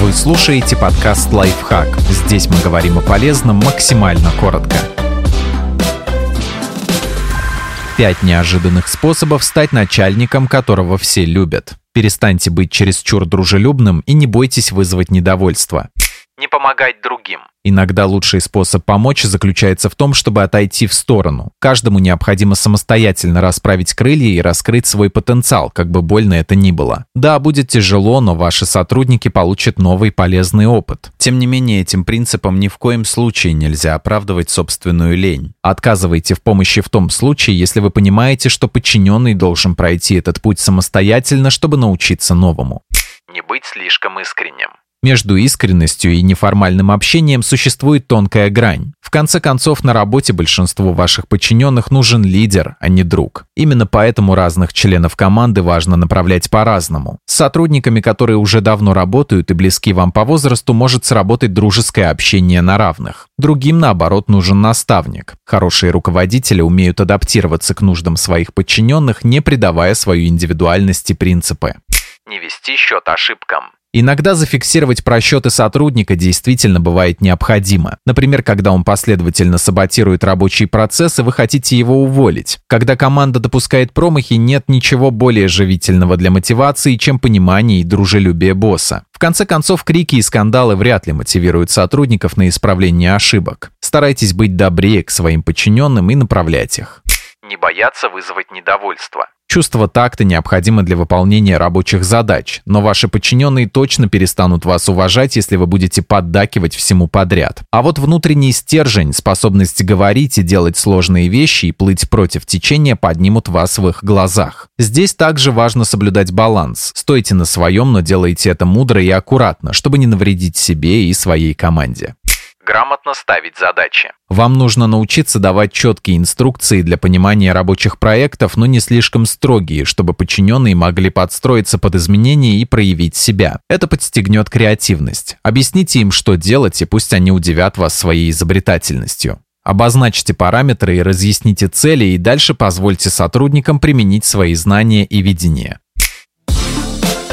Вы слушаете подкаст «Лайфхак». Здесь мы говорим о полезном максимально коротко. Пять неожиданных способов стать начальником, которого все любят. Перестаньте быть чересчур дружелюбным и не бойтесь вызвать недовольство. Не помогать другим. Иногда лучший способ помочь заключается в том, чтобы отойти в сторону. Каждому необходимо самостоятельно расправить крылья и раскрыть свой потенциал, как бы больно это ни было. Да, будет тяжело, но ваши сотрудники получат новый полезный опыт. Тем не менее, этим принципом ни в коем случае нельзя оправдывать собственную лень. Отказывайте в помощи в том случае, если вы понимаете, что подчиненный должен пройти этот путь самостоятельно, чтобы научиться новому. Не быть слишком искренним. Между искренностью и неформальным общением существует тонкая грань. В конце концов, на работе большинству ваших подчиненных нужен лидер, а не друг. Именно поэтому разных членов команды важно направлять по-разному. С сотрудниками, которые уже давно работают и близки вам по возрасту, может сработать дружеское общение на равных. Другим, наоборот, нужен наставник. Хорошие руководители умеют адаптироваться к нуждам своих подчиненных, не придавая свою индивидуальность и принципы. Не вести счет ошибкам. Иногда зафиксировать просчеты сотрудника действительно бывает необходимо. Например, когда он последовательно саботирует рабочий процесс, и вы хотите его уволить. Когда команда допускает промахи, нет ничего более живительного для мотивации, чем понимание и дружелюбие босса. В конце концов, крики и скандалы вряд ли мотивируют сотрудников на исправление ошибок. Старайтесь быть добрее к своим подчиненным и направлять их. Не бояться вызвать недовольство. Чувство такта необходимо для выполнения рабочих задач, но ваши подчиненные точно перестанут вас уважать, если вы будете поддакивать всему подряд. А вот внутренний стержень, способность говорить и делать сложные вещи и плыть против течения поднимут вас в их глазах. Здесь также важно соблюдать баланс. Стойте на своем, но делайте это мудро и аккуратно, чтобы не навредить себе и своей команде грамотно ставить задачи. Вам нужно научиться давать четкие инструкции для понимания рабочих проектов, но не слишком строгие, чтобы подчиненные могли подстроиться под изменения и проявить себя. Это подстегнет креативность. Объясните им, что делать, и пусть они удивят вас своей изобретательностью. Обозначьте параметры и разъясните цели, и дальше позвольте сотрудникам применить свои знания и видение.